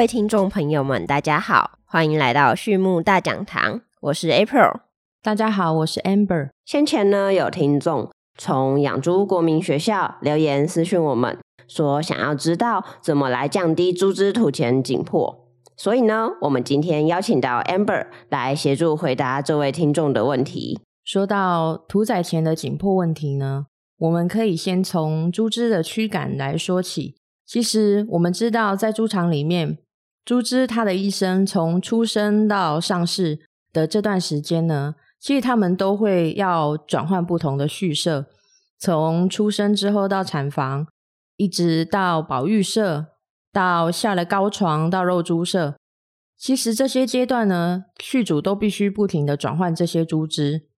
各位听众朋友们，大家好，欢迎来到畜牧大讲堂，我是 April。大家好，我是 Amber。先前呢，有听众从养猪国民学校留言私讯我们，说想要知道怎么来降低猪只土钱紧迫，所以呢，我们今天邀请到 Amber 来协助回答这位听众的问题。说到屠宰前的紧迫问题呢，我们可以先从猪只的驱赶来说起。其实我们知道，在猪场里面，猪只它的一生从出生到上市的这段时间呢，其实他们都会要转换不同的畜舍，从出生之后到产房，一直到保育舍，到下了高床到肉猪舍。其实这些阶段呢，畜主都必须不停的转换这些猪只。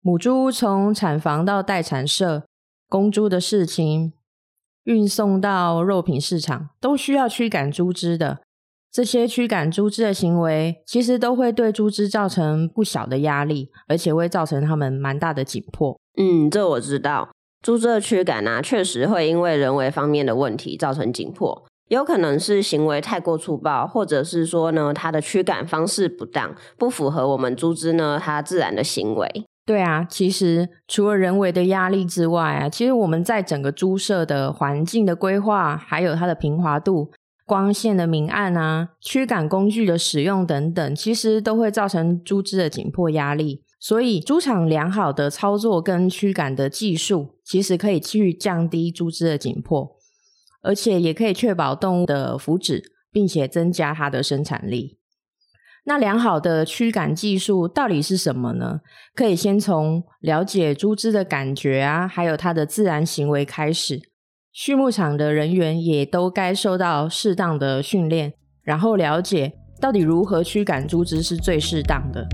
母猪从产房到待产舍，公猪的事情。运送到肉品市场都需要驱赶猪只的，这些驱赶猪只的行为，其实都会对猪只造成不小的压力，而且会造成他们蛮大的紧迫。嗯，这我知道，猪只的驱赶啊，确实会因为人为方面的问题造成紧迫，有可能是行为太过粗暴，或者是说呢，它的驱赶方式不当，不符合我们猪只呢它自然的行为。对啊，其实除了人为的压力之外啊，其实我们在整个猪舍的环境的规划，还有它的平滑度、光线的明暗啊、驱赶工具的使用等等，其实都会造成猪只的紧迫压力。所以，猪场良好的操作跟驱赶的技术，其实可以去降低猪只的紧迫，而且也可以确保动物的福祉，并且增加它的生产力。那良好的驱赶技术到底是什么呢？可以先从了解猪只的感觉啊，还有它的自然行为开始。畜牧场的人员也都该受到适当的训练，然后了解到底如何驱赶猪只是最适当的。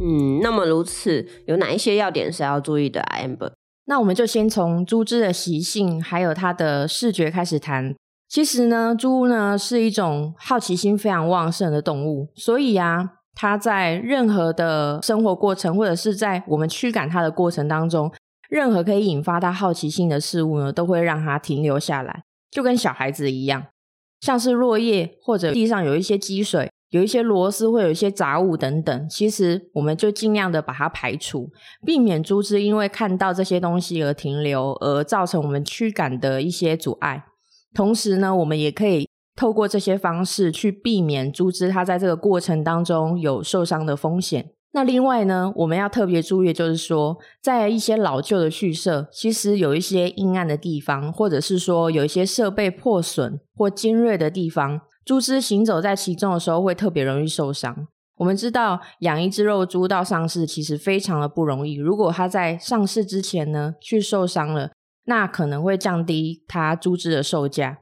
嗯，那么如此，有哪一些要点是要注意的啊？Amber，那我们就先从猪只的习性还有它的视觉开始谈。其实呢，猪呢是一种好奇心非常旺盛的动物，所以啊，它在任何的生活过程，或者是在我们驱赶它的过程当中，任何可以引发它好奇心的事物呢，都会让它停留下来，就跟小孩子一样，像是落叶或者地上有一些积水，有一些螺丝，会有一些杂物等等，其实我们就尽量的把它排除，避免猪只因为看到这些东西而停留，而造成我们驱赶的一些阻碍。同时呢，我们也可以透过这些方式去避免猪只它在这个过程当中有受伤的风险。那另外呢，我们要特别注意，就是说，在一些老旧的畜舍，其实有一些阴暗的地方，或者是说有一些设备破损或尖锐的地方，猪只行走在其中的时候会特别容易受伤。我们知道，养一只肉猪到上市其实非常的不容易。如果它在上市之前呢，去受伤了。那可能会降低它猪只的售价，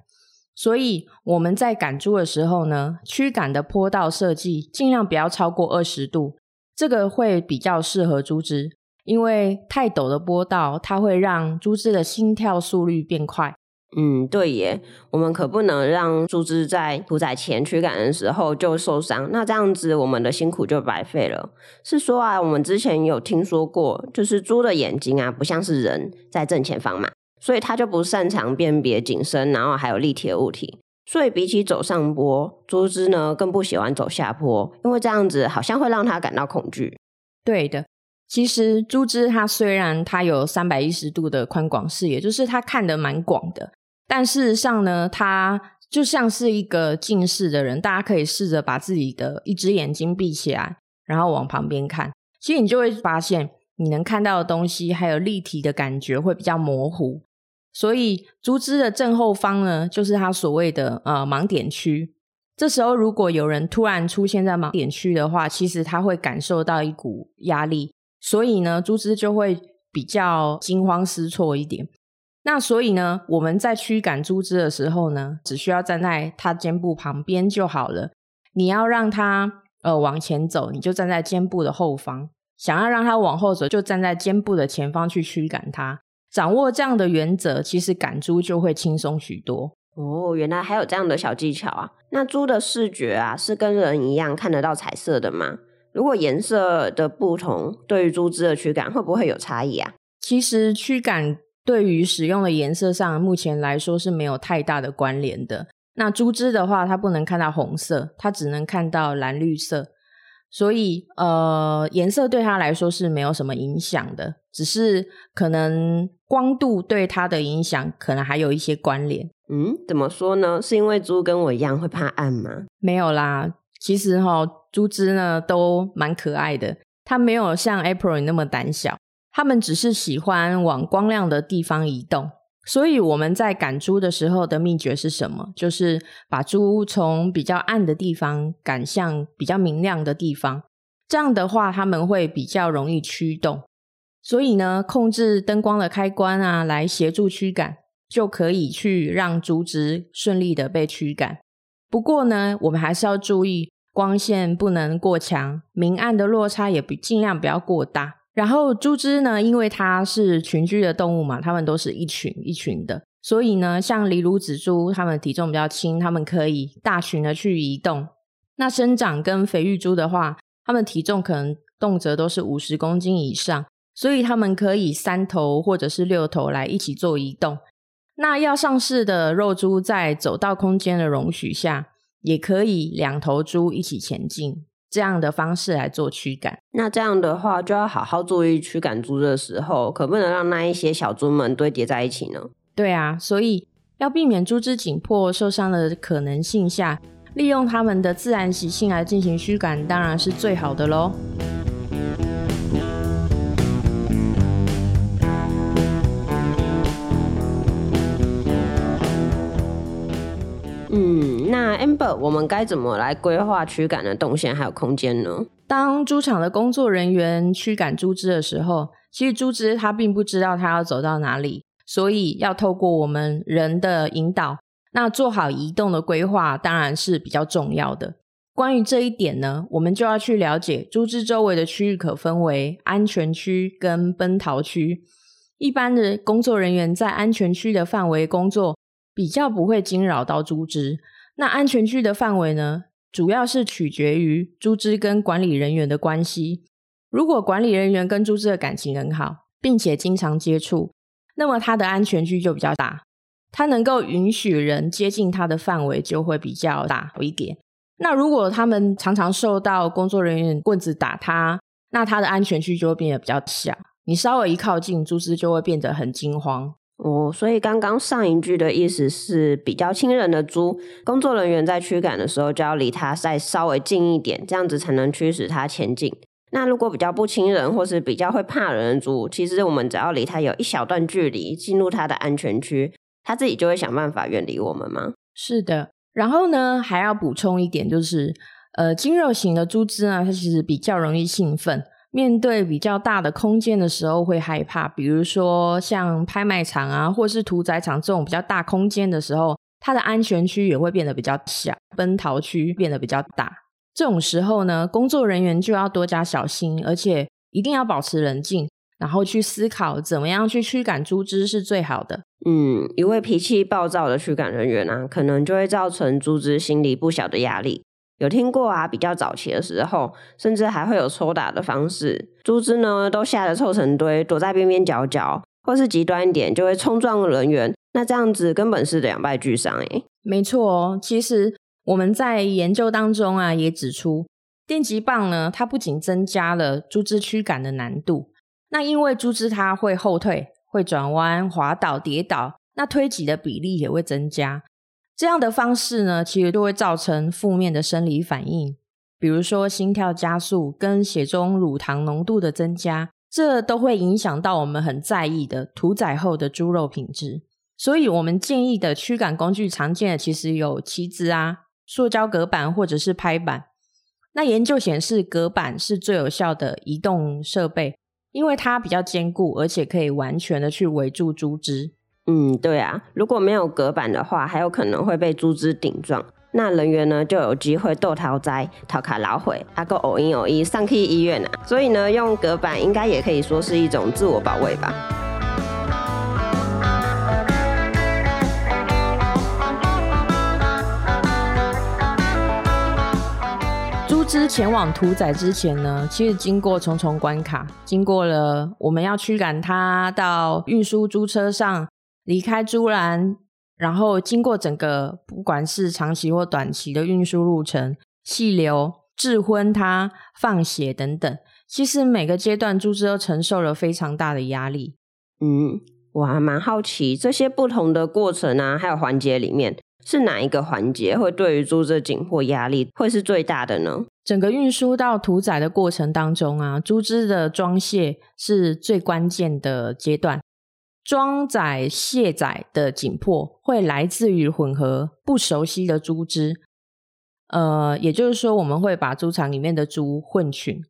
所以我们在赶猪的时候呢，驱赶的坡道设计尽量不要超过二十度，这个会比较适合猪只，因为太陡的坡道它会让猪只的心跳速率变快。嗯，对耶，我们可不能让猪只在屠宰前驱赶的时候就受伤，那这样子我们的辛苦就白费了。是说啊，我们之前有听说过，就是猪的眼睛啊，不像是人在正前方嘛，所以它就不擅长辨别景深，然后还有立体的物体，所以比起走上坡，猪只呢更不喜欢走下坡，因为这样子好像会让它感到恐惧。对的。其实猪只它虽然它有三百一十度的宽广视野，就是它看得蛮广的，但事实上呢，它就像是一个近视的人。大家可以试着把自己的一只眼睛闭起来，然后往旁边看，其实你就会发现，你能看到的东西还有立体的感觉会比较模糊。所以猪只的正后方呢，就是它所谓的呃盲点区。这时候如果有人突然出现在盲点区的话，其实他会感受到一股压力。所以呢，猪只就会比较惊慌失措一点。那所以呢，我们在驱赶猪只的时候呢，只需要站在它肩部旁边就好了。你要让它呃往前走，你就站在肩部的后方；想要让它往后走，就站在肩部的前方去驱赶它。掌握这样的原则，其实赶猪就会轻松许多。哦，原来还有这样的小技巧啊！那猪的视觉啊，是跟人一样看得到彩色的吗？如果颜色的不同，对于猪只的驱赶会不会有差异啊？其实驱赶对于使用的颜色上，目前来说是没有太大的关联的。那猪只的话，它不能看到红色，它只能看到蓝绿色，所以呃，颜色对它来说是没有什么影响的，只是可能光度对它的影响可能还有一些关联。嗯，怎么说呢？是因为猪跟我一样会怕暗吗？没有啦，其实哈，猪只呢都蛮可爱的，它没有像 April 那么胆小。它们只是喜欢往光亮的地方移动，所以我们在赶猪的时候的秘诀是什么？就是把猪从比较暗的地方赶向比较明亮的地方。这样的话，他们会比较容易驱动。所以呢，控制灯光的开关啊，来协助驱赶，就可以去让猪只顺利的被驱赶。不过呢，我们还是要注意光线不能过强，明暗的落差也不尽量不要过大。然后猪只呢，因为它是群居的动物嘛，它们都是一群一群的，所以呢，像离乳子猪，它们体重比较轻，它们可以大群的去移动。那生长跟肥育猪的话，它们体重可能动辄都是五十公斤以上，所以它们可以三头或者是六头来一起做移动。那要上市的肉猪在走道空间的容许下，也可以两头猪一起前进。这样的方式来做驱赶，那这样的话就要好好注意驱赶猪的时候，可不能让那一些小猪们堆叠在一起呢？对啊，所以要避免猪只紧迫受伤的可能性下，利用它们的自然习性来进行驱赶，当然是最好的喽。嗯，Amber，我们该怎么来规划驱赶的动线还有空间呢？当猪场的工作人员驱赶猪只的时候，其实猪只它并不知道它要走到哪里，所以要透过我们人的引导，那做好移动的规划当然是比较重要的。关于这一点呢，我们就要去了解猪只周围的区域可分为安全区跟奔逃区。一般的工作人员在安全区的范围工作。比较不会惊扰到猪只。那安全区的范围呢，主要是取决于猪只跟管理人员的关系。如果管理人员跟猪只的感情很好，并且经常接触，那么它的安全区就比较大，它能够允许人接近它的范围就会比较大一点。那如果他们常常受到工作人员棍子打它，那它的安全区就会变得比较小。你稍微一靠近，猪只就会变得很惊慌。哦，所以刚刚上一句的意思是比较亲人的猪，工作人员在驱赶的时候就要离它再稍微近一点，这样子才能驱使它前进。那如果比较不亲人或是比较会怕人的猪，其实我们只要离它有一小段距离，进入它的安全区，它自己就会想办法远离我们吗？是的。然后呢，还要补充一点，就是呃，精肉型的猪只呢，它其实比较容易兴奋。面对比较大的空间的时候会害怕，比如说像拍卖场啊，或是屠宰场这种比较大空间的时候，它的安全区也会变得比较小，奔逃区变得比较大。这种时候呢，工作人员就要多加小心，而且一定要保持冷静，然后去思考怎么样去驱赶猪只是最好的。嗯，一位脾气暴躁的驱赶人员啊，可能就会造成猪只心里不小的压力。有听过啊？比较早期的时候，甚至还会有抽打的方式，猪只呢都吓得凑成堆，躲在边边角角，或是极端一点就会冲撞人员。那这样子根本是两败俱伤诶。没错哦，其实我们在研究当中啊，也指出电击棒呢，它不仅增加了猪只驱赶的难度，那因为猪只它会后退、会转弯、滑倒、跌倒，那推挤的比例也会增加。这样的方式呢，其实都会造成负面的生理反应，比如说心跳加速跟血中乳糖浓度的增加，这都会影响到我们很在意的屠宰后的猪肉品质。所以，我们建议的驱赶工具常见的其实有旗子啊、塑胶隔板或者是拍板。那研究显示，隔板是最有效的移动设备，因为它比较坚固，而且可以完全的去围住猪只。嗯，对啊，如果没有隔板的话，还有可能会被猪只顶撞，那人员呢就有机会斗逃灾、逃卡老毁，还够偶一偶一上去医院啊。所以呢，用隔板应该也可以说是一种自我保卫吧。猪只前往屠宰之前呢，其实经过重重关卡，经过了我们要驱赶它到运输猪车上离开猪栏，然后经过整个不管是长期或短期的运输路程，细流、致昏它、放血等等，其实每个阶段猪只都承受了非常大的压力。嗯，我还蛮好奇这些不同的过程啊，还有环节里面。是哪一个环节会对于猪只紧迫压力会是最大的呢？整个运输到屠宰的过程当中啊，猪只的装卸是最关键的阶段。装载卸载的紧迫会来自于混合不熟悉的猪只，呃，也就是说，我们会把猪场里面的猪混群。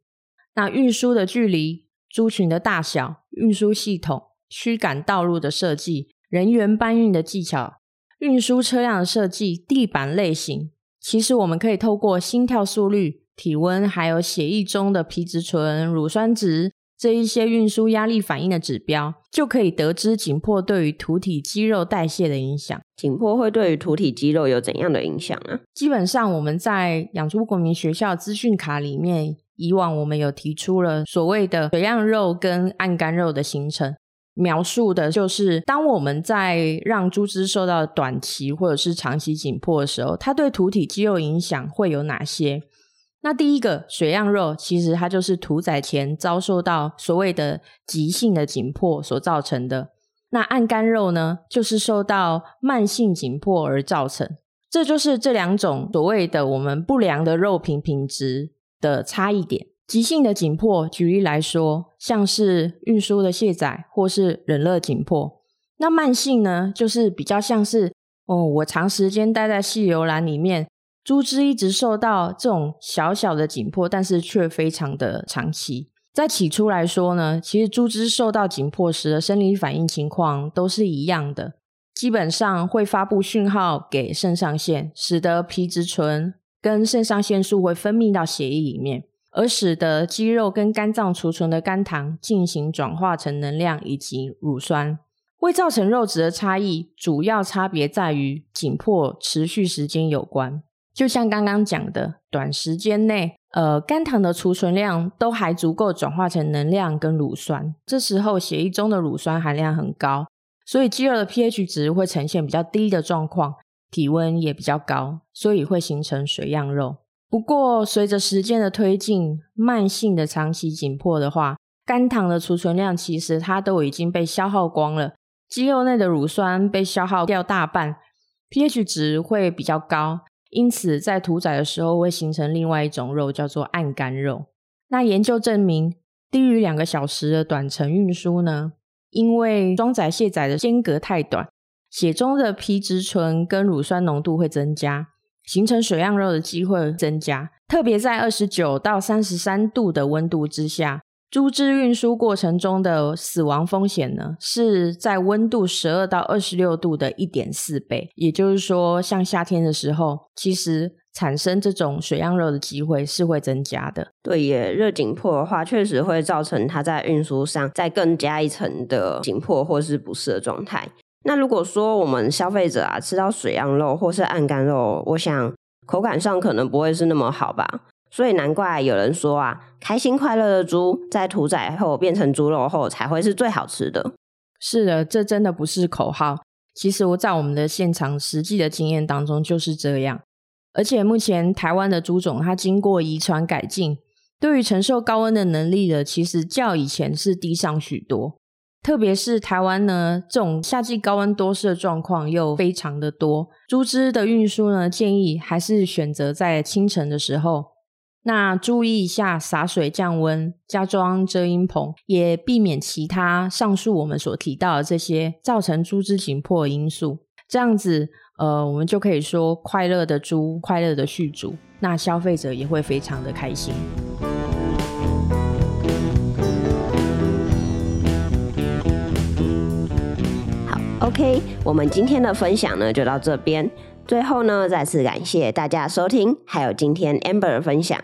那运输的距离、猪群的大小、运输系统、驱赶道路的设计、人员搬运的技巧。运输车辆的设计、地板类型，其实我们可以透过心跳速率、体温，还有血液中的皮质醇、乳酸值这一些运输压力反应的指标，就可以得知紧迫对于土体肌肉代谢的影响。紧迫会对于土体肌肉有怎样的影响呢？基本上我们在养猪国民学校资讯卡里面，以往我们有提出了所谓的水样肉跟暗干肉的形成。描述的就是，当我们在让猪只受到短期或者是长期紧迫的时候，它对土体肌肉影响会有哪些？那第一个水样肉，其实它就是屠宰前遭受到所谓的急性的紧迫所造成的。那暗干肉呢，就是受到慢性紧迫而造成。这就是这两种所谓的我们不良的肉品品质的差异点。急性的紧迫，举例来说，像是运输的卸载或是冷热紧迫。那慢性呢，就是比较像是哦，我长时间待在细油栏里面，猪只一直受到这种小小的紧迫，但是却非常的长期。在起初来说呢，其实猪只受到紧迫时的生理反应情况都是一样的，基本上会发布讯号给肾上腺，使得皮质醇跟肾上腺素会分泌到血液里面。而使得肌肉跟肝脏储存的肝糖进行转化成能量以及乳酸，会造成肉质的差异。主要差别在于紧迫持续时间有关。就像刚刚讲的，短时间内，呃，肝糖的储存量都还足够转化成能量跟乳酸，这时候血液中的乳酸含量很高，所以肌肉的 pH 值会呈现比较低的状况，体温也比较高，所以会形成水样肉。不过，随着时间的推进，慢性的长期紧迫的话，肝糖的储存量其实它都已经被消耗光了，肌肉内的乳酸被消耗掉大半，pH 值会比较高，因此在屠宰的时候会形成另外一种肉，叫做暗干肉。那研究证明，低于两个小时的短程运输呢，因为装载卸载的间隔太短，血中的皮质醇跟乳酸浓度会增加。形成水样肉的机会增加，特别在二十九到三十三度的温度之下，猪只运输过程中的死亡风险呢，是在温度十二到二十六度的一点四倍。也就是说，像夏天的时候，其实产生这种水样肉的机会是会增加的。对耶，热紧迫的话，确实会造成它在运输上再更加一层的紧迫或是不适的状态。那如果说我们消费者啊吃到水样肉或是暗干肉，我想口感上可能不会是那么好吧。所以难怪有人说啊，开心快乐的猪在屠宰后变成猪肉后才会是最好吃的。是的，这真的不是口号。其实我在我们的现场实际的经验当中就是这样。而且目前台湾的猪种它经过遗传改进，对于承受高温的能力的，其实较以前是低上许多。特别是台湾呢，这种夏季高温多湿的状况又非常的多，猪只的运输呢，建议还是选择在清晨的时候。那注意一下洒水降温，加装遮阴棚，也避免其他上述我们所提到的这些造成猪只紧迫的因素。这样子，呃，我们就可以说快乐的猪，快乐的续主，那消费者也会非常的开心。好 OK，我们今天的分享呢就到这边。最后呢，再次感谢大家收听，还有今天 Amber 分享。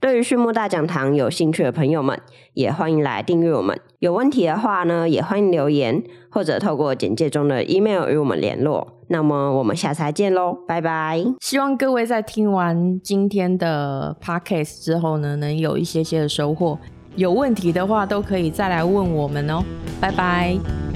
对于畜牧大讲堂有兴趣的朋友们，也欢迎来订阅我们。有问题的话呢，也欢迎留言或者透过简介中的 email 与我们联络。那么我们下次再见喽，拜拜！希望各位在听完今天的 podcast 之后呢，能有一些些的收获。有问题的话，都可以再来问我们哦。拜拜。